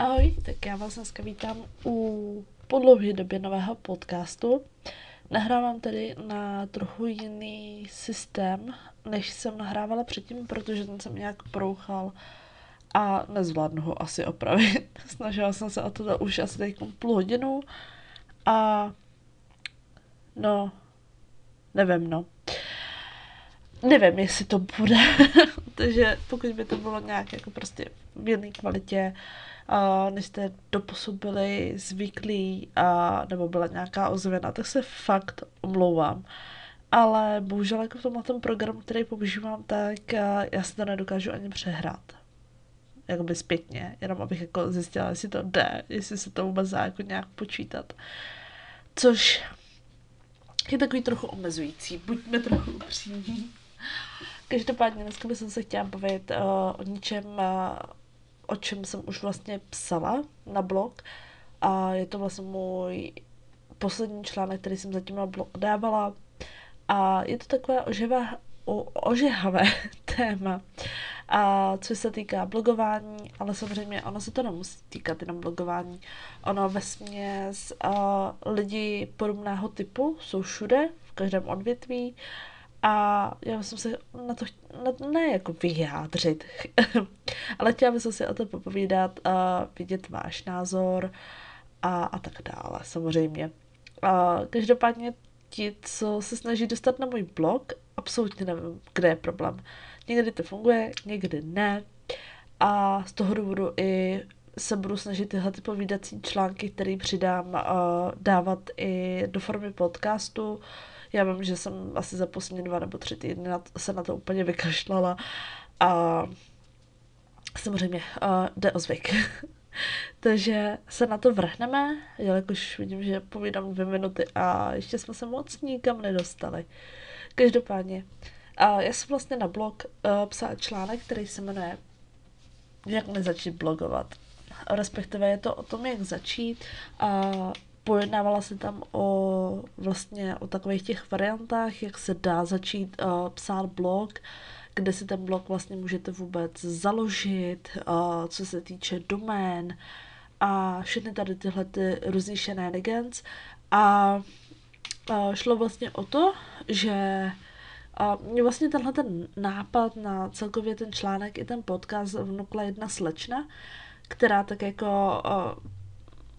Ahoj, tak já vás dneska vítám u po dlouhé době nového podcastu. Nahrávám tedy na trochu jiný systém, než jsem nahrávala předtím, protože ten jsem nějak prouchal a nezvládnu ho asi opravit. Snažila jsem se o to už asi teď půl hodinu a no, nevím no. Nevím, jestli to bude, takže pokud by to bylo nějak jako prostě v jedné kvalitě, uh, než jste doposud byli zvyklí a nebo byla nějaká ozvěna, tak se fakt omlouvám. Ale bohužel jako v tomhle tom programu, který používám, tak uh, já si to nedokážu ani přehrát. Jakoby zpětně, jenom abych jako zjistila, jestli to jde, jestli se to vůbec dá jako nějak počítat. Což je takový trochu omezující, buďme trochu upřímní. Každopádně dneska bych se chtěla bavit uh, o něčem, uh, o čem jsem už vlastně psala na blog. A je to vlastně můj poslední článek, který jsem zatím na blog dávala. A je to takové oživé, o, ožehavé téma, a co se týká blogování, ale samozřejmě ono se to nemusí týkat jenom blogování. Ono ve směs uh, lidi podobného typu jsou všude, v každém odvětví a já jsem se na to na, ne jako vyjádřit, ale chtěla bych si o to popovídat a vidět váš názor a, a tak dále, samozřejmě. A každopádně ti, co se snaží dostat na můj blog, absolutně nevím, kde je problém. Někdy to funguje, někdy ne. A z toho důvodu i se budu snažit tyhle ty povídací články, které přidám, dávat i do formy podcastu, já vím, že jsem asi za poslední dva nebo tři týdny se na to úplně vykašlala a samozřejmě uh, jde o zvyk. Takže se na to vrhneme, jelikož vidím, že povídám dvě minuty a ještě jsme se moc nikam nedostali. Každopádně, uh, já jsem vlastně na blog uh, psala článek, který se jmenuje Jak nezačít blogovat. Respektive je to o tom, jak začít a pojednávala se tam o vlastně o takových těch variantách, jak se dá začít uh, psát blog, kde si ten blog vlastně můžete vůbec založit, uh, co se týče domén a všechny tady tyhle ty různý shenanigans. A uh, šlo vlastně o to, že a mě vlastně tenhle ten nápad na celkově ten článek i ten podcast vnukla jedna slečna, která tak jako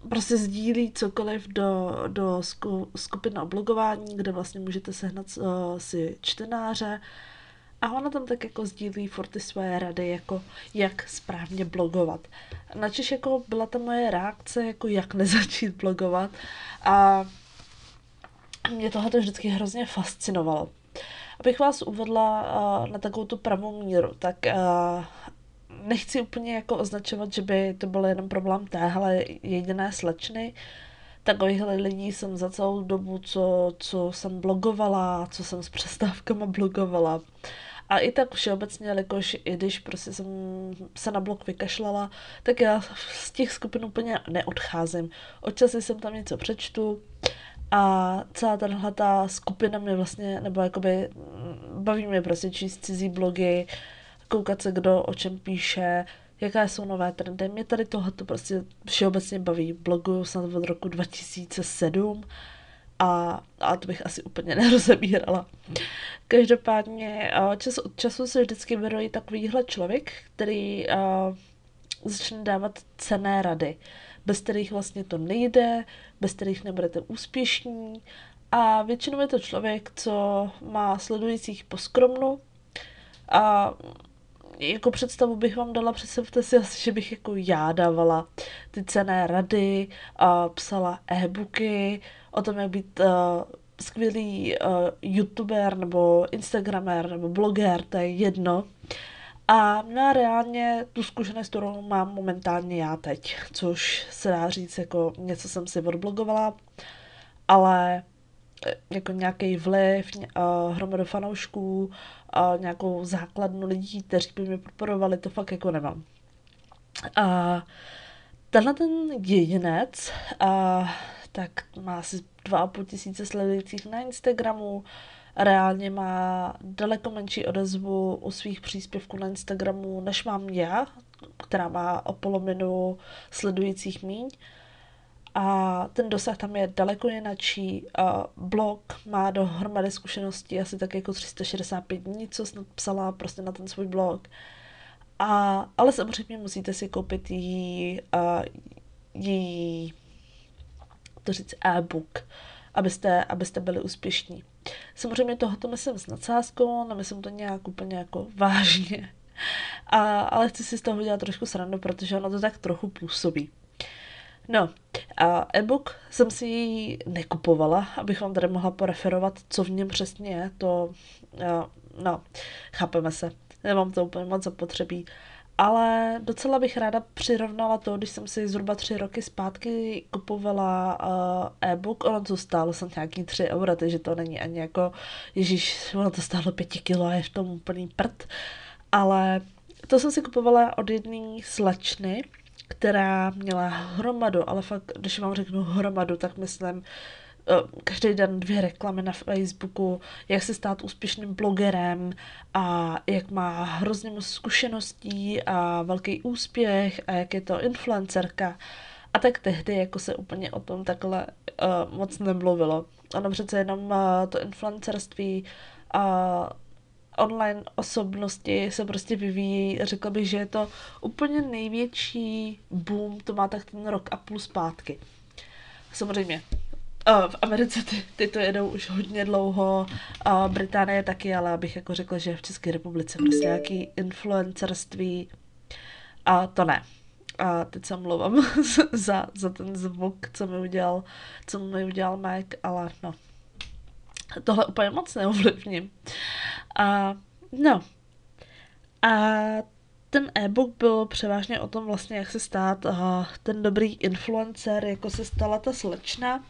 prostě sdílí cokoliv do, do skupiny o blogování, kde vlastně můžete sehnat uh, si čtenáře a ona tam tak jako sdílí furt ty své rady, jako jak správně blogovat. Načež jako byla ta moje reakce, jako jak nezačít blogovat a mě tohle vždycky hrozně fascinovalo. Abych vás uvedla uh, na takovou tu pravou míru, tak uh, nechci úplně jako označovat, že by to byl jenom problém téhle jediné slečny. Takovýchhle lidí jsem za celou dobu, co, co jsem blogovala, co jsem s přestávkama blogovala. A i tak všeobecně, jakož i když prostě jsem se na blog vykašlala, tak já z těch skupin úplně neodcházím. Občas jsem tam něco přečtu a celá tahle ta skupina mě vlastně, nebo jakoby baví mě prostě číst cizí blogy, koukat se, kdo o čem píše, jaké jsou nové trendy. Mě tady tohle prostě všeobecně baví. Bloguju snad od roku 2007 a, a to bych asi úplně nerozebírala. Každopádně čas od času se vždycky vyrojí takovýhle člověk, který uh, začne dávat cené rady, bez kterých vlastně to nejde, bez kterých nebudete úspěšní a většinou je to člověk, co má sledujících po skromnu a jako představu bych vám dala, představte si asi, že bych jako já dávala ty cené rady, a psala e-booky o tom, jak být uh, skvělý uh, youtuber nebo instagramer nebo bloger, to je jedno. A na reálně tu zkušenost, kterou mám momentálně já teď, což se dá říct jako něco jsem si odblogovala, ale jako nějaký vliv, hromadu fanoušků, nějakou základnu lidí, kteří by mě podporovali, to fakt jako nemám. A tenhle ten jedinec, uh, tak má asi 2,5 tisíce sledujících na Instagramu, reálně má daleko menší odezvu u svých příspěvků na Instagramu, než mám já, která má o polovinu sledujících míň. A ten dosah tam je daleko jinačí. Blog má dohromady zkušenosti asi tak jako 365 dní, co snad psala prostě na ten svůj blog. A, ale samozřejmě musíte si koupit její, uh, její to říct e-book, abyste, abyste byli úspěšní. Samozřejmě tohoto myslím s nadsázkou, nemyslím to nějak úplně jako vážně. A, ale chci si z toho udělat trošku srandu, protože ono to tak trochu působí. No, a e-book jsem si ji nekupovala, abych vám tady mohla poreferovat, co v něm přesně je, to, no, chápeme se, nemám to úplně moc zapotřebí, ale docela bych ráda přirovnala to, když jsem si zhruba tři roky zpátky kupovala uh, e-book, ono to stálo jsem nějaký tři eura, takže to není ani jako, ježíš, ono to stálo pěti kilo a je v tom úplný prd, ale to jsem si kupovala od jedné slečny, která měla hromadu, ale fakt, když vám řeknu hromadu, tak myslím eh, každý den dvě reklamy na Facebooku, jak se stát úspěšným blogerem a jak má hrozně moc zkušeností a velký úspěch a jak je to influencerka. A tak tehdy jako se úplně o tom takhle uh, moc nemluvilo. Ono přece jenom uh, to influencerství uh, online osobnosti se prostě vyvíjí. Řekla bych, že je to úplně největší boom, to má tak ten rok a půl zpátky. Samozřejmě, v Americe ty, ty to jedou už hodně dlouho, a Británie taky, ale abych jako řekla, že v České republice prostě nějaký influencerství a to ne. A teď se mluvám za, za ten zvuk, co mi udělal, co mi udělal Mike, ale no, tohle úplně moc neovlivním. A no. A ten e-book byl převážně o tom vlastně, jak se stát uh, ten dobrý influencer, jako se stala ta slečna.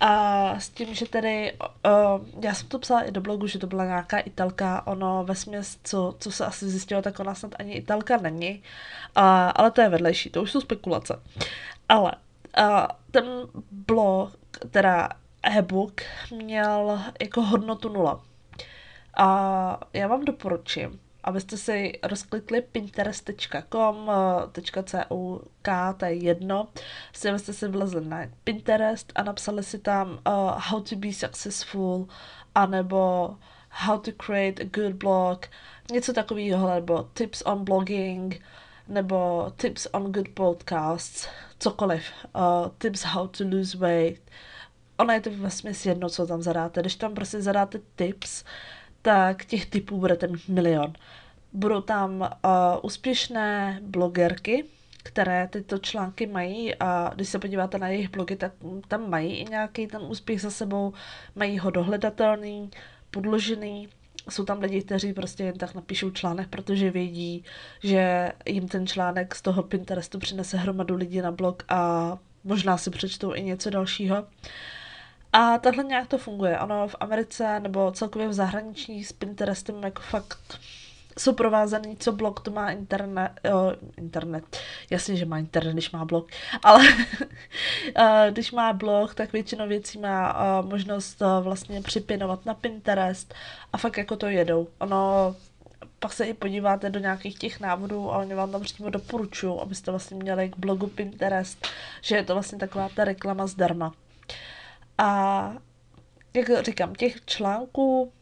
A s tím, že tedy, uh, já jsem to psala i do blogu, že to byla nějaká italka, ono ve směs, co, co se asi zjistilo, tak ona snad ani italka není, uh, ale to je vedlejší, to už jsou spekulace. Ale uh, ten blog, teda e-book, měl jako hodnotu nula. A já vám doporučím, abyste si rozklikli pinterest.com.cuk, to je jedno, si abyste si vlezli na Pinterest a napsali si tam uh, how to be successful, anebo how to create a good blog, něco takového, nebo tips on blogging, nebo tips on good podcasts, cokoliv, uh, tips how to lose weight, ono je to vlastně jedno, co tam zadáte. Když tam prostě zadáte tips, tak těch typů budete mít milion. Budou tam uh, úspěšné blogerky, které tyto články mají a když se podíváte na jejich blogy, tak tam mají i nějaký ten úspěch za sebou, mají ho dohledatelný, podložený, jsou tam lidi, kteří prostě jen tak napíšou článek, protože vědí, že jim ten článek z toho Pinterestu přinese hromadu lidí na blog a možná si přečtou i něco dalšího. A takhle nějak to funguje. Ono v Americe nebo celkově v zahraničí s Pinterestem jako fakt jsou provázaný, co blog, to má internet, jo, internet, jasně, že má internet, když má blog, ale když má blog, tak většinou věcí má možnost vlastně připinovat na Pinterest a fakt jako to jedou. Ono pak se i podíváte do nějakých těch návodů a oni vám tam přímo doporučují, abyste vlastně měli k blogu Pinterest, že je to vlastně taková ta reklama zdarma. A jak říkám, těch článků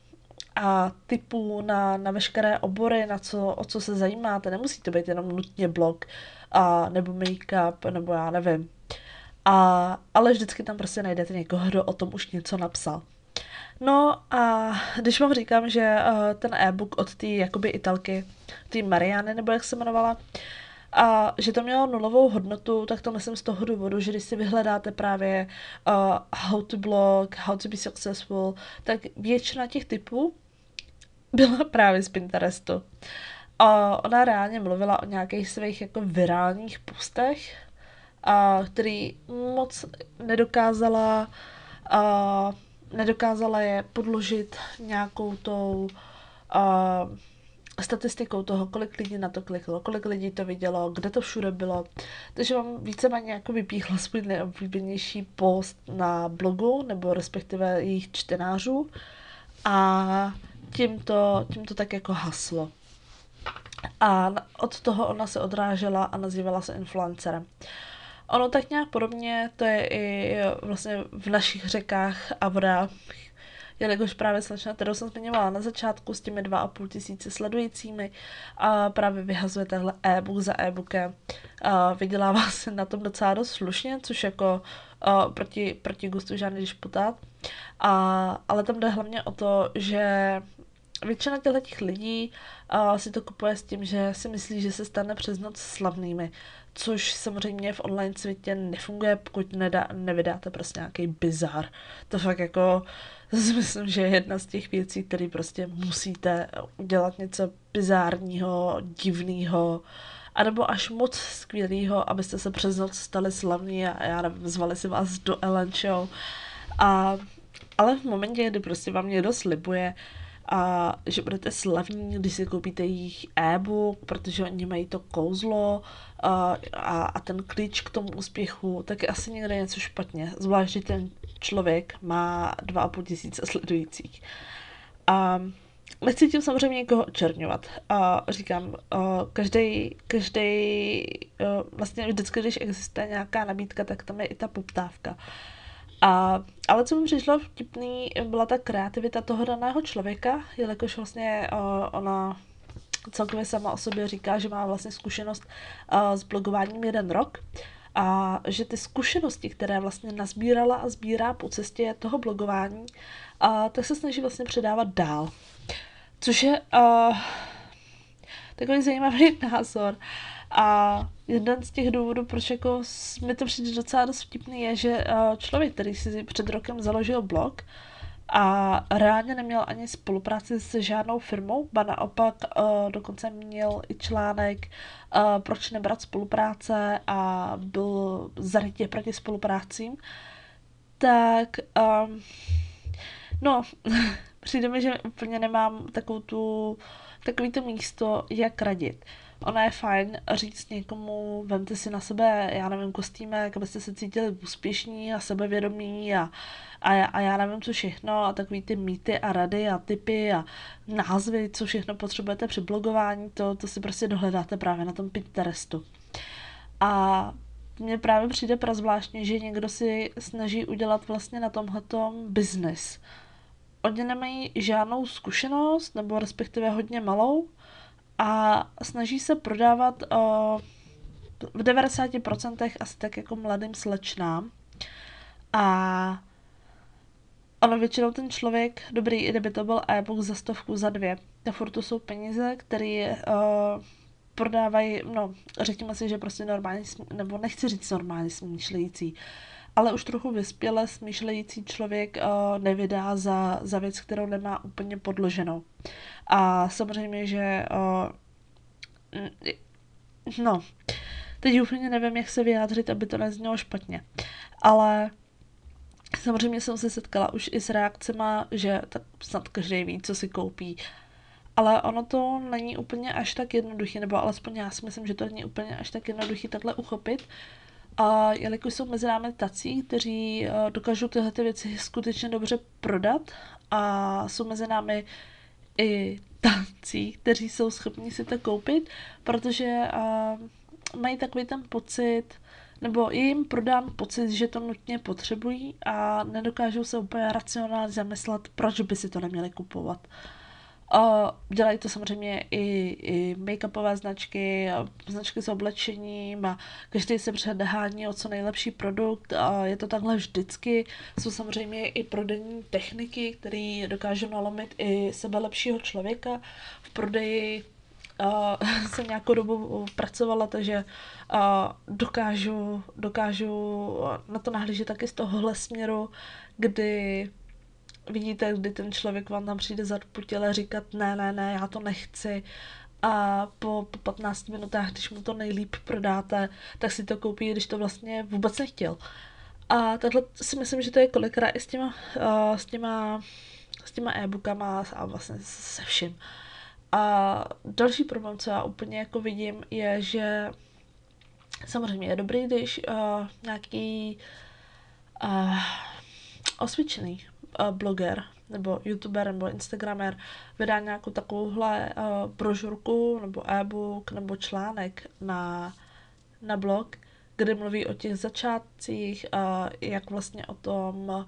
a typů na, na veškeré obory, na co, o co se zajímáte, nemusí to být jenom nutně blog a, nebo make-up, nebo já nevím. A, ale vždycky tam prostě najdete někoho, kdo o tom už něco napsal. No a když vám říkám, že uh, ten e-book od té jakoby italky, té Mariany, nebo jak se jmenovala, a že to mělo nulovou hodnotu, tak to myslím z toho důvodu, že když si vyhledáte právě uh, how to blog, how to be successful, tak většina těch typů byla právě z Pinterestu. A ona reálně mluvila o nějakých svých jako virálních postech, a který moc nedokázala a nedokázala je podložit nějakou tou a, statistikou toho, kolik lidí na to kliklo, kolik lidí to vidělo, kde to všude bylo. Takže vám víceméně jako vypíchla svůj nejoblíbenější post na blogu, nebo respektive jejich čtenářů a tím to, tím to tak jako haslo. A od toho ona se odrážela a nazývala se influencerem. Ono tak nějak podobně, to je i vlastně v našich řekách a vodách, jelikož právě slečna, kterou jsem zmiňovala na začátku s těmi 2,5 tisíce sledujícími a právě vyhazuje tenhle e-book za e-bookem. A vydělává se na tom docela dost slušně, což jako a, proti, proti gustu žádný disputát. A, ale tam jde hlavně o to, že většina těch lidí uh, si to kupuje s tím, že si myslí, že se stane přes noc slavnými, což samozřejmě v online světě nefunguje, pokud nedá, nevydáte prostě nějaký bizar. To fakt jako myslím, že je jedna z těch věcí, které prostě musíte udělat něco bizárního, divného, anebo až moc skvělého, abyste se přes noc stali slavní a já nevím, zvali si vás do Ellen Show. A, ale v momentě, kdy prostě vám někdo slibuje, a že budete slavní, když si koupíte jejich e-book, protože oni mají to kouzlo a, a, a ten klíč k tomu úspěchu, tak je asi někde něco špatně. Zvlášť, že ten člověk má 2,5 tisíce sledujících. A nechci tím samozřejmě někoho očerňovat. A říkám, každý, každý, vlastně vždycky, když existuje nějaká nabídka, tak tam je i ta poptávka. A, ale co mi přišlo vtipný, byla ta kreativita toho daného člověka, jelikož vlastně uh, ona celkově sama o sobě říká, že má vlastně zkušenost uh, s blogováním jeden rok a že ty zkušenosti, které vlastně nazbírala a sbírá po cestě toho blogování, uh, tak se snaží vlastně předávat dál. Což je uh, takový zajímavý názor. A jeden z těch důvodů, proč jako mi to přijde docela dost vtipný, je, že uh, člověk, který si před rokem založil blog, a reálně neměl ani spolupráci s žádnou firmou, ba naopak uh, dokonce měl i článek, uh, proč nebrat spolupráce a byl zarytě proti spoluprácím, tak um, no, přijde mi, že úplně nemám takovou tu, takový to místo, jak radit. Ona je fajn říct někomu, vemte si na sebe, já nevím, kostýmek, abyste se cítili úspěšní a sebevědomí a, a, a já nevím, co všechno a takový ty mýty a rady a typy a názvy, co všechno potřebujete při blogování, to, to si prostě dohledáte právě na tom Pinterestu. A mně právě přijde prazvláštně, že někdo si snaží udělat vlastně na tomhletom biznis. Oni nemají žádnou zkušenost, nebo respektive hodně malou, a snaží se prodávat uh, v 90% asi tak jako mladým slečnám. A ono většinou ten člověk, dobrý, i kdyby to byl e-book za stovku, za dvě, tak furt to jsou peníze, které uh, prodávají, no, řekněme si, že prostě normálně, nebo nechci říct normálně smýšlející, ale už trochu vyspěle smýšlející člověk uh, nevydá za, za věc, kterou nemá úplně podloženou. A samozřejmě, že uh, no, teď úplně nevím, jak se vyjádřit, aby to neznělo špatně. Ale samozřejmě jsem se setkala už i s reakcemi, že tak snad každý ví, co si koupí. Ale ono to není úplně až tak jednoduché, nebo alespoň já si myslím, že to není úplně až tak jednoduché takhle uchopit, a jelikož jsou mezi námi tací, kteří eh, dokážou tyhle ty věci skutečně dobře prodat a jsou mezi námi i tací, kteří jsou schopni si to koupit, protože uh, mají takový ten pocit, nebo jim prodán pocit, že to nutně potřebují a nedokážou se úplně racionálně zamyslet, proč by si to neměli kupovat. Uh, Uh, dělají to samozřejmě i, i make-upové značky, značky s oblečením a každý se předhání o co nejlepší produkt a je to takhle vždycky. Jsou samozřejmě i prodejní techniky, které dokážou nalomit i sebe lepšího člověka. V prodeji uh, jsem nějakou dobu pracovala, takže uh, dokážu, dokážu na to nahlížet taky z tohohle směru, kdy vidíte, kdy ten člověk vám tam přijde zarputěle říkat ne, ne, ne, já to nechci a po, po 15 minutách, když mu to nejlíp prodáte, tak si to koupí, když to vlastně vůbec nechtěl. A takhle si myslím, že to je kolikrát i s těma, uh, s těma, s těma e-bookama a vlastně se vším. A další problém, co já úplně jako vidím, je, že samozřejmě je dobrý, když uh, nějaký uh, osvědčený bloger nebo youtuber nebo instagramer vydá nějakou takovouhle uh, brožurku nebo e-book nebo článek na, na blog, kde mluví o těch začátcích, uh, jak vlastně o tom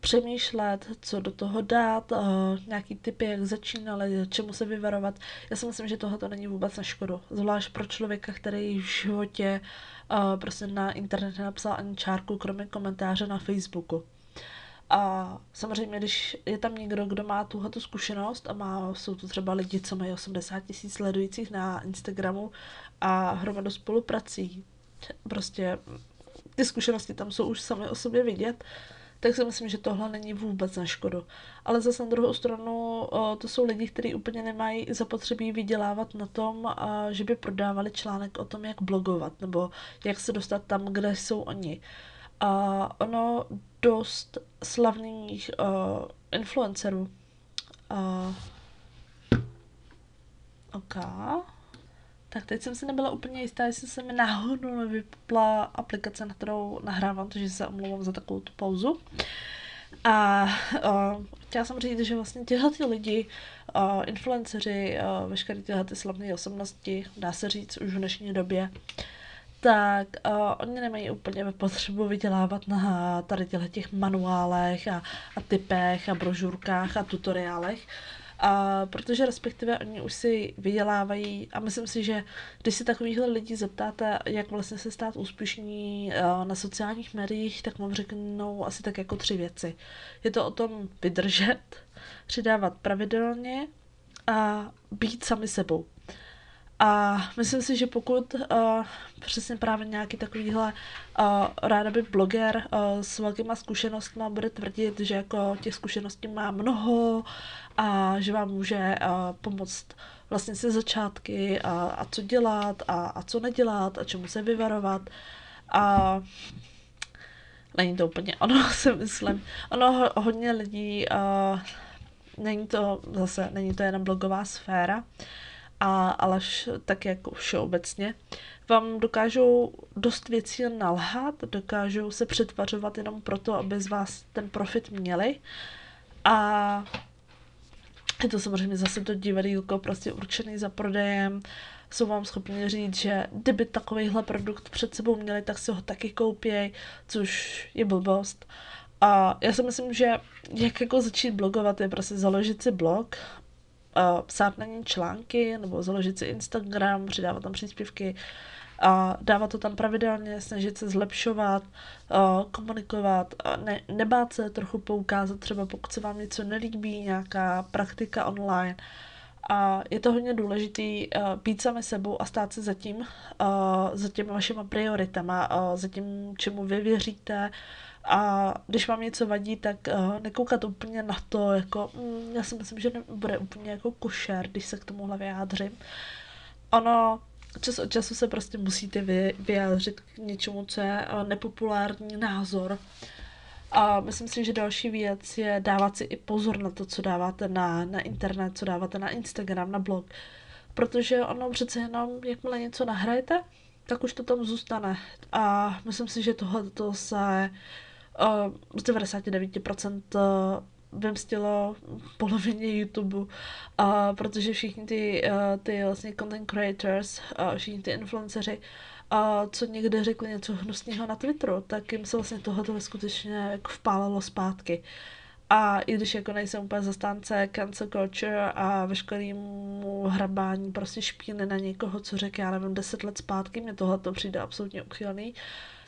přemýšlet, co do toho dát, uh, nějaký typy, jak začínali, čemu se vyvarovat. Já si myslím, že tohle to není vůbec na škodu. Zvlášť pro člověka, který v životě uh, prostě na internetu napsal ani čárku, kromě komentáře na Facebooku. A samozřejmě, když je tam někdo, kdo má tuhle zkušenost a má, jsou to třeba lidi, co mají 80 tisíc sledujících na Instagramu a hromadu spoluprací, prostě ty zkušenosti tam jsou už sami o sobě vidět, tak si myslím, že tohle není vůbec na škodu. Ale zase na druhou stranu to jsou lidi, kteří úplně nemají zapotřebí vydělávat na tom, že by prodávali článek o tom, jak blogovat nebo jak se dostat tam, kde jsou oni. A ono dost slavných uh, influencerů. Uh, OK. Tak teď jsem si nebyla úplně jistá, jestli se mi náhodou nevypla aplikace, na kterou nahrávám, takže se omlouvám za takovou tu pauzu. A uh, chtěla jsem říct, že vlastně těhle ty lidi, uh, influenceři, uh, veškeré tyhle ty slavné osobnosti, dá se říct už v dnešní době, tak uh, oni nemají úplně potřebu vydělávat na tady těch manuálech a, a typech a brožurkách a tutoriálech. A protože respektive oni už si vydělávají a myslím si, že když se takovýchhle lidí zeptáte, jak vlastně se stát úspěšní na sociálních médiích, tak vám řeknou asi tak jako tři věci. Je to o tom vydržet, přidávat pravidelně a být sami sebou. A myslím si, že pokud uh, přesně právě nějaký takovýhle uh, ráda by bloger uh, s velkýma zkušenostmi bude tvrdit, že jako těch zkušeností má mnoho a že vám může uh, pomoct vlastně se začátky a, a co dělat a, a co nedělat a čemu se vyvarovat. A není to úplně ono, si myslím. Ono hodně lidí, uh, není to zase, není to jenom blogová sféra, uh, a Aleš tak jako všeobecně, vám dokážou dost věcí nalhat, dokážou se přetvařovat jenom proto, aby z vás ten profit měli. A je to samozřejmě zase to divadílko prostě určený za prodejem. Jsou vám schopni říct, že kdyby takovýhle produkt před sebou měli, tak si ho taky koupěj, což je blbost. A já si myslím, že jak jako začít blogovat je prostě založit si blog, uh, psát na ní články nebo založit si Instagram, přidávat tam příspěvky a dávat to tam pravidelně, snažit se zlepšovat, uh, komunikovat, uh, ne, nebát se trochu poukázat, třeba pokud se vám něco nelíbí, nějaká praktika online. A je to hodně důležitý uh, být sami sebou a stát se za tím, uh, za těmi vašima prioritama, uh, za tím, čemu vy věříte, a když vám něco vadí, tak uh, nekoukat úplně na to, jako, mm, já si myslím, že bude úplně jako košer, když se k tomuhle vyjádřím. Ono, čas od času se prostě musíte vy, vyjádřit k něčemu, co je uh, nepopulární názor. A myslím si, že další věc je dávat si i pozor na to, co dáváte na, na internet, co dáváte na Instagram, na blog. Protože ono přece jenom, jakmile něco nahrajete, tak už to tam zůstane. A myslím si, že tohle to se z 99% uh, vymstilo polovině YouTube, uh, protože všichni ty, uh, ty vlastně content creators, uh, všichni ty influenceři, uh, co někde řekli něco hnusného na Twitteru, tak jim se vlastně tohle skutečně jako vpálilo zpátky. A i když jako nejsem úplně zastánce cancel culture a veškerému hrabání prostě špíny na někoho, co řekl, já nevím, deset let zpátky, mě tohle to přijde absolutně uchylný, uh,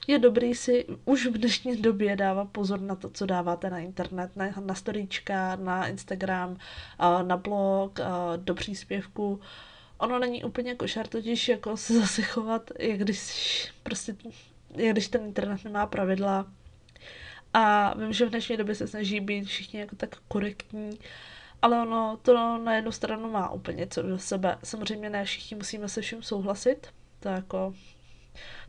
je dobrý si už v dnešní době dávat pozor na to, co dáváte na internet, na, na storíčka, na Instagram, na blog, do příspěvku. Ono není úplně košer, totiž jako se zase chovat, jak když prostě, jak když ten internet nemá pravidla. A vím, že v dnešní době se snaží být všichni jako tak korektní, ale ono to na jednu stranu má úplně co do sebe. Samozřejmě ne všichni musíme se vším souhlasit, to jako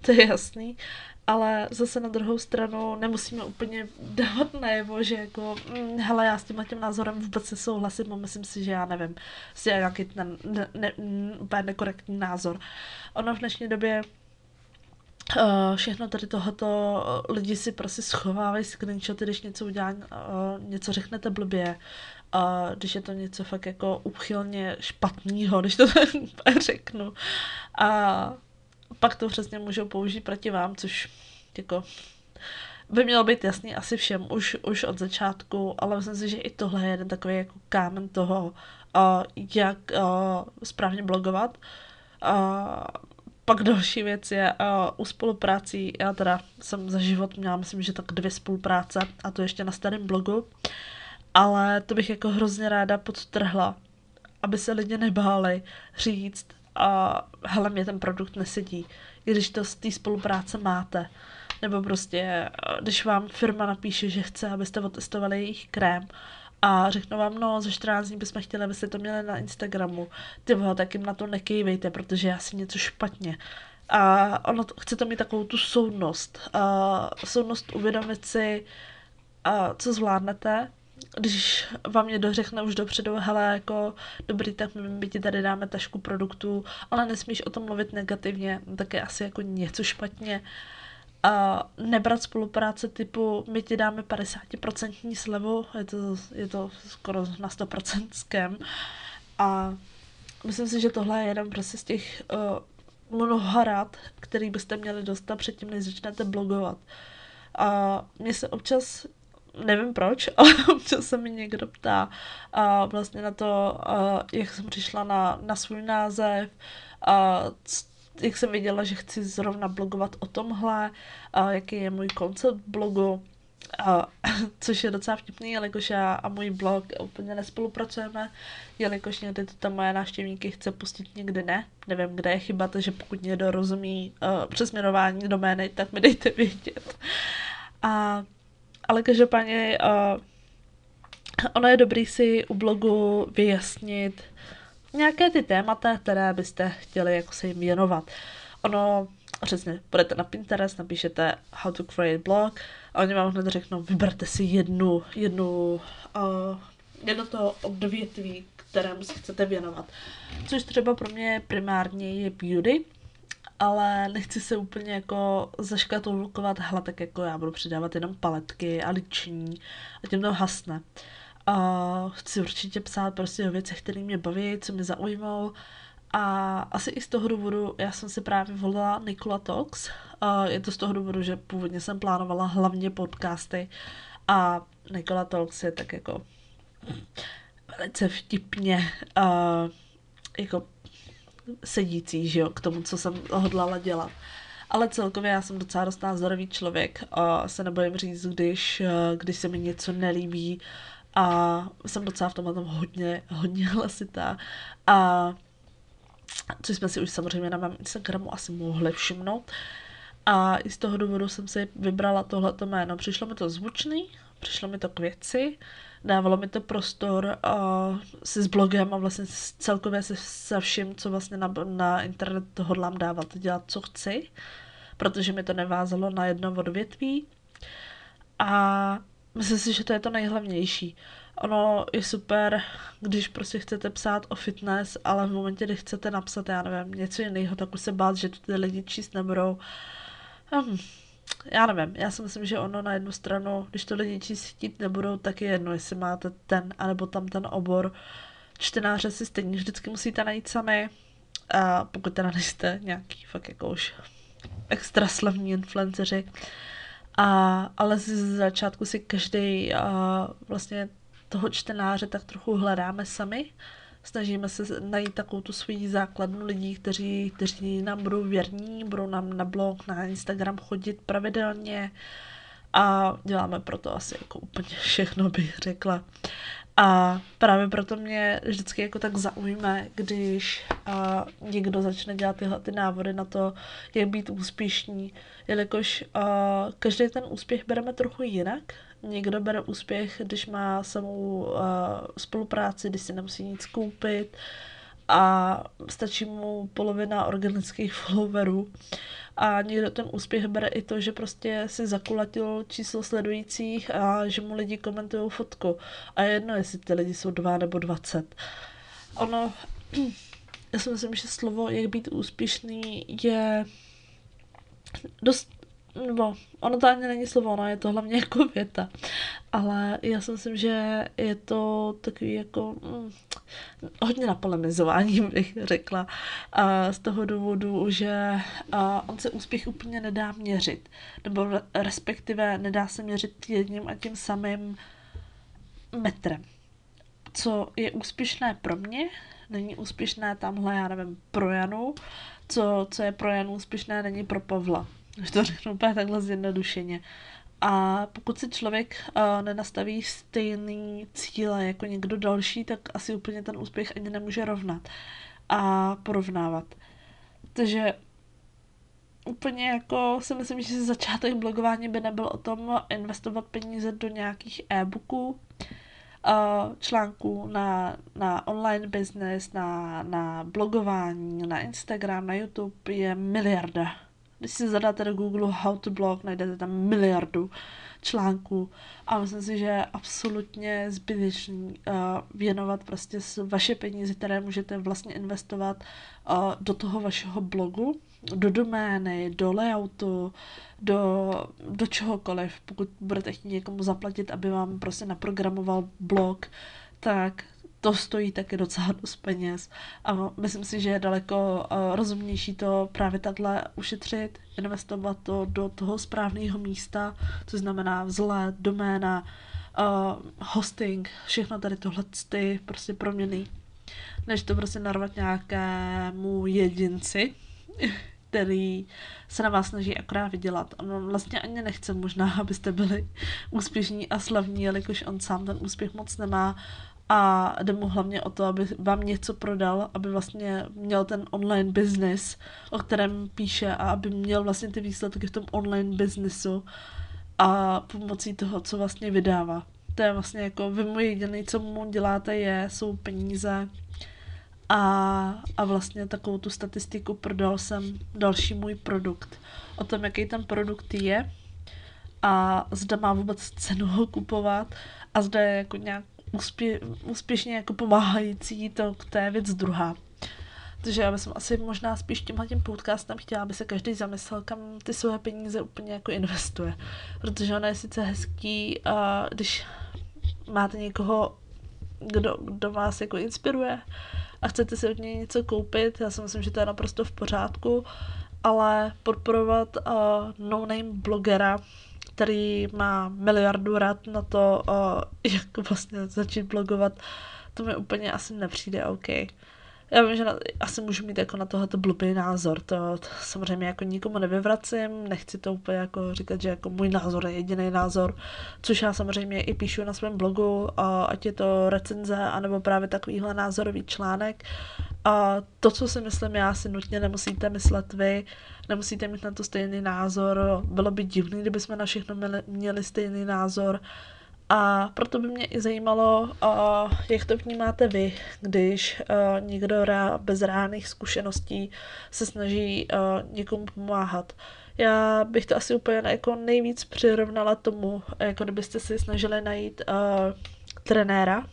to je jasný, ale zase na druhou stranu nemusíme úplně dávat najevo, že jako, hm, hele, já s tímhle tím názorem vůbec nesouhlasím a myslím si, že já nevím, si je nějaký ten ne, ne, úplně nekorektní názor. Ono v dnešní době Uh, všechno tady tohoto lidi si prostě schovávají screenshoty, když něco udělá, uh, něco řeknete blbě, uh, když je to něco fakt jako uchylně špatného, když to řeknu. A pak to přesně můžou použít proti vám, což jako by mělo být jasný asi všem už, už od začátku, ale myslím si, že i tohle je jeden takový jako kámen toho, uh, jak uh, správně blogovat. Uh, pak další věc je uh, u spoluprácí, já teda jsem za život měla, myslím, že tak dvě spolupráce a to ještě na starém blogu, ale to bych jako hrozně ráda podtrhla, aby se lidi nebáli říct, a hele, mě ten produkt nesedí, i když to z té spolupráce máte. Nebo prostě, když vám firma napíše, že chce, abyste otestovali jejich krém a řeknu vám, no, za 14 dní bychom chtěli, abyste to měli na Instagramu. Ty vole, tak jim na to nekejvejte, protože já si něco špatně. A ono, chce to mít takovou tu soudnost. A soudnost uvědomit si, a co zvládnete, když vám někdo řekne už dopředu, hele, jako dobrý, tak my ti tady dáme tašku produktů, ale nesmíš o tom mluvit negativně, tak je asi jako něco špatně. A nebrat spolupráce typu my ti dáme 50% slevu, je to, je to skoro na 100% skem. A myslím si, že tohle je jeden prostě z těch uh, mnoha rad, který byste měli dostat předtím, než začnete blogovat. A mě se občas nevím proč, ale občas se mi někdo ptá a vlastně na to, a jak jsem přišla na, na svůj název, a jak jsem viděla, že chci zrovna blogovat o tomhle, a jaký je můj koncept blogu, a, což je docela vtipný, jelikož já a můj blog úplně nespolupracujeme, jelikož někdy to tam moje návštěvníky chce pustit, někdy ne. Nevím, kde je chyba, takže pokud někdo rozumí uh, přesměrování domény, tak mi dejte vědět. A, ale každopádně uh, ono je dobrý si u blogu vyjasnit, nějaké ty témata, které byste chtěli jako se jim věnovat. Ono, přesně, půjdete na Pinterest, napíšete how to create blog a oni vám hned řeknou, vyberte si jednu, jednu, uh, jedno to odvětví, kterému si chcete věnovat. Což třeba pro mě primárně je beauty, ale nechci se úplně jako zaškatulkovat, hle, tak jako já budu přidávat jenom paletky a liční a tím to hasne. Uh, chci určitě psát prostě o věcech, které mě baví, co mě zaujmou. A asi i z toho důvodu, já jsem si právě volila Nikola Talks. A je to z toho důvodu, že původně jsem plánovala hlavně podcasty a Nikola Talks je tak jako velice vtipně uh, jako sedící, že jo, k tomu, co jsem hodlala dělat. Ale celkově já jsem docela dost názorový člověk a se nebojím říct, když, když se mi něco nelíbí, a jsem docela v tomhle tom hodně, hodně hlasitá. A což jsme si už samozřejmě na mém Instagramu asi mohli všimnout. A i z toho důvodu jsem si vybrala tohleto jméno. Přišlo mi to zvučný, přišlo mi to k věci, dávalo mi to prostor uh, si s blogem a vlastně celkově se, se vším, co vlastně na, na internet hodlám dávat, dělat, co chci, protože mi to nevázalo na jedno odvětví. A Myslím si, že to je to nejhlavnější. Ono je super, když prostě chcete psát o fitness, ale v momentě, kdy chcete napsat, já nevím, něco jiného, tak už se bát, že to ty lidi číst nebudou. Hmm, já nevím, já si myslím, že ono na jednu stranu, když to lidi chtít nebudou, tak je jedno, jestli máte ten, anebo tam ten obor. Čtenáře si stejně vždycky musíte najít sami, a pokud teda nejste nějaký fakt jako už extra slavní influenceři. A, ale z začátku si každý vlastně toho čtenáře tak trochu hledáme sami. Snažíme se najít takovou tu svoji základnu lidí, kteří, kteří nám budou věrní, budou nám na blog, na Instagram chodit pravidelně a děláme proto asi jako úplně všechno, bych řekla. A právě proto mě vždycky jako tak zaujme, když a, někdo začne dělat tyhle ty návody na to, jak být úspěšný, jelikož a, každý ten úspěch bereme trochu jinak. Někdo bere úspěch, když má samou a, spolupráci, když si nemusí nic koupit a stačí mu polovina organických followerů. A někdo ten úspěch bere i to, že prostě si zakulatil číslo sledujících a že mu lidi komentují fotku. A je jedno, jestli ty lidi jsou dva nebo dvacet. Ono, já si myslím, že slovo, jak být úspěšný, je dost nebo ono to ani není slovo, ono je to hlavně jako věta. Ale já si myslím, že je to takový jako hm, hodně na polemizování, bych řekla. A z toho důvodu, že a on se úspěch úplně nedá měřit. Nebo respektive nedá se měřit jedním a tím samým metrem. Co je úspěšné pro mě, není úspěšné tamhle, já nevím, pro Janu, co, co je pro Janu úspěšné, není pro Pavla. Když to řeknu úplně takhle zjednodušeně. A pokud si člověk uh, nenastaví stejný cíle jako někdo další, tak asi úplně ten úspěch ani nemůže rovnat a porovnávat. Takže úplně jako si myslím, že začátek blogování by nebyl o tom investovat peníze do nějakých e-booků, článků na, na online business, na, na blogování, na Instagram, na YouTube je miliarda když si zadáte do Google how to blog, najdete tam miliardu článků a myslím si, že je absolutně zbytečný uh, věnovat prostě vaše peníze, které můžete vlastně investovat uh, do toho vašeho blogu, do domény, do layoutu, do, do čehokoliv. Pokud budete chtít někomu zaplatit, aby vám prostě naprogramoval blog, tak to stojí taky docela dost peněz. A myslím si, že je daleko uh, rozumnější to právě takhle ušetřit, investovat to do toho správného místa, což znamená vzhled, doména, uh, hosting, všechno tady tohle ty prostě proměny, než to prostě narvat nějakému jedinci, který se na vás snaží akorát vydělat. On vlastně ani nechce možná, abyste byli úspěšní a slavní, jelikož on sám ten úspěch moc nemá a jde mu hlavně o to, aby vám něco prodal, aby vlastně měl ten online business, o kterém píše a aby měl vlastně ty výsledky v tom online businessu a pomocí toho, co vlastně vydává. To je vlastně jako vy mu jediný, co mu děláte je, jsou peníze a, a vlastně takovou tu statistiku prodal jsem další můj produkt. O tom, jaký ten produkt je a zda má vůbec cenu ho kupovat a zda je jako nějak úspě, úspěšně jako pomáhající, to k té věc druhá. Takže já bych asi možná spíš tímhle tím podcastem chtěla, aby se každý zamyslel, kam ty své peníze úplně jako investuje. Protože ono je sice hezký, a když máte někoho, kdo, kdo vás jako inspiruje a chcete si od něj něco koupit, já si myslím, že to je naprosto v pořádku, ale podporovat uh, no-name blogera, který má miliardu rad na to, jak vlastně začít blogovat, to mi úplně asi nepřijde OK. Já vím, že na, asi můžu mít jako na tohle blbý názor, to, to samozřejmě jako nikomu nevyvracím, nechci to úplně jako říkat, že jako můj názor je jediný názor, což já samozřejmě i píšu na svém blogu, a ať je to recenze, anebo právě takovýhle názorový článek. A to, co si myslím já, si nutně nemusíte myslet vy, nemusíte mít na to stejný názor, bylo by divný, kdyby jsme na všechno měli, měli stejný názor, a proto by mě i zajímalo, jak to vnímáte vy, když někdo bez reálných zkušeností se snaží někomu pomáhat. Já bych to asi úplně jako nejvíc přirovnala tomu, jako kdybyste si snažili najít trenéra,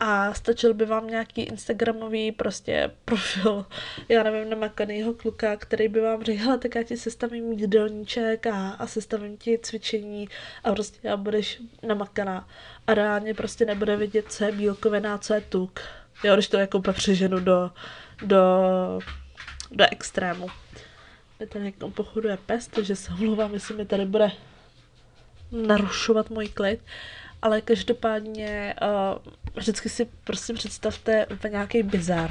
a stačil by vám nějaký instagramový prostě profil, já nevím, namakanýho kluka, který by vám řekl, tak já ti sestavím jídelníček a, a sestavím ti cvičení a prostě já budeš namakaná. A reálně prostě nebude vidět, co je bílkovina, co je tuk. Jo, když to jako přeženu do, do, do extrému. Je tady někomu pochoduje pes, takže se omlouvám, jestli mi tady bude narušovat můj klid ale každopádně uh, vždycky si prosím představte úplně nějaký bizar.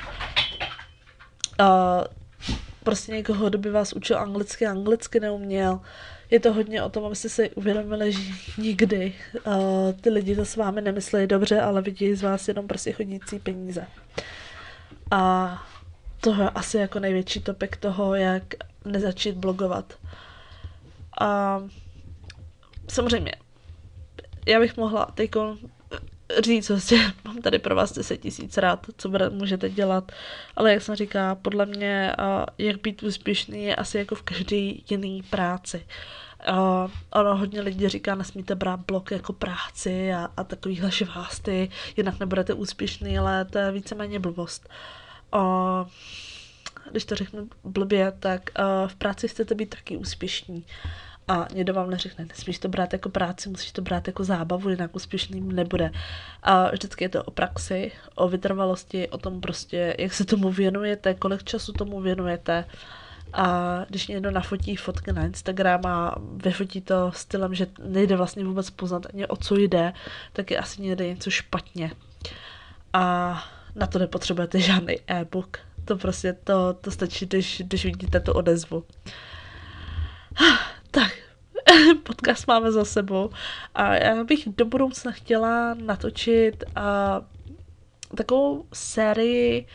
Uh, prostě někoho, kdo by vás učil anglicky, anglicky neuměl. Je to hodně o tom, abyste si uvědomili, že nikdy uh, ty lidi to s vámi nemyslí dobře, ale vidí z vás jenom prostě chodící peníze. A to je asi jako největší topik toho, jak nezačít blogovat. A samozřejmě, já bych mohla teď říct, prostě mám tady pro vás 10 tisíc rád, co můžete dělat, ale jak jsem říká, podle mě, jak být úspěšný je asi jako v každé jiné práci. Uh, ono hodně lidí říká, nesmíte brát blok jako práci a, a takovýhle švásty, jinak nebudete úspěšný, ale to je víceméně blbost. Uh, když to řeknu blbě, tak uh, v práci chcete být taky úspěšní. A někdo vám neřekne, nesmíš to brát jako práci, musíš to brát jako zábavu, jinak úspěšným nebude. A vždycky je to o praxi, o vytrvalosti, o tom prostě, jak se tomu věnujete, kolik času tomu věnujete. A když někdo nafotí fotky na Instagram a vyfotí to stylem, že nejde vlastně vůbec poznat ani o co jde, tak je asi někde něco špatně. A na to nepotřebujete žádný e-book. To prostě, to, to stačí, když, když vidíte tu odezvu. Podcast máme za sebou a já bych do budoucna chtěla natočit a, takovou sérii,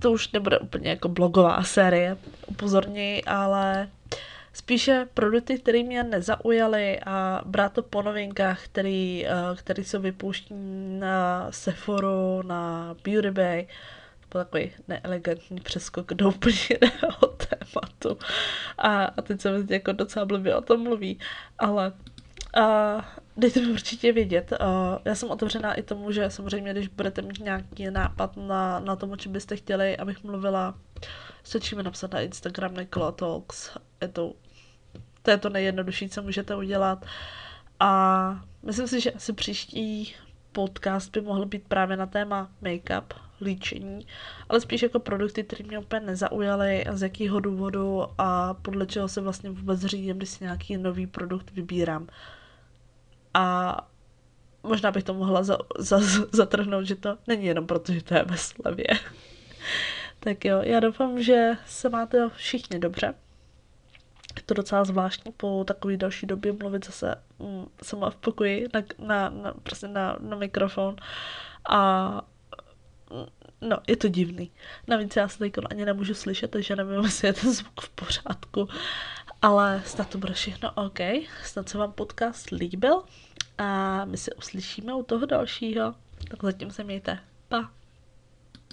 to už nebude úplně jako blogová série, upozorněji, ale spíše produkty, které mě nezaujaly a brát to po novinkách, který, eh, který se vypouští na Sephora, na Beauty Bay, byl takový neelegantní přeskok do úplně jiného tématu. A, a teď se mi jako docela blbě o tom mluví, ale a dejte mi určitě vědět. Uh, já jsem otevřená i tomu, že samozřejmě, když budete mít nějaký nápad na, na tom, o čem byste chtěli, abych mluvila, stačí napsat na Instagram Nikola Talks. Je to, to je to nejjednodušší, co můžete udělat. A myslím si, že asi příští podcast by mohl být právě na téma make-up, líčení, ale spíš jako produkty, které mě úplně nezaujaly z jakého důvodu a podle čeho se vlastně vůbec řídím, když si nějaký nový produkt vybírám. A možná bych to mohla za, za, zatrhnout, že to není jenom proto, že to je ve slevě. tak jo, já doufám, že se máte všichni dobře. Je to docela zvláštní po takové další době mluvit zase mm, sama v pokoji na, na, na, prostě na, na mikrofon a no, je to divný. Navíc já se teď ani nemůžu slyšet, takže nevím, jestli je ten zvuk v pořádku. Ale snad to bude všechno OK. Snad se vám podcast líbil a my se uslyšíme u toho dalšího. Tak zatím se mějte. Pa.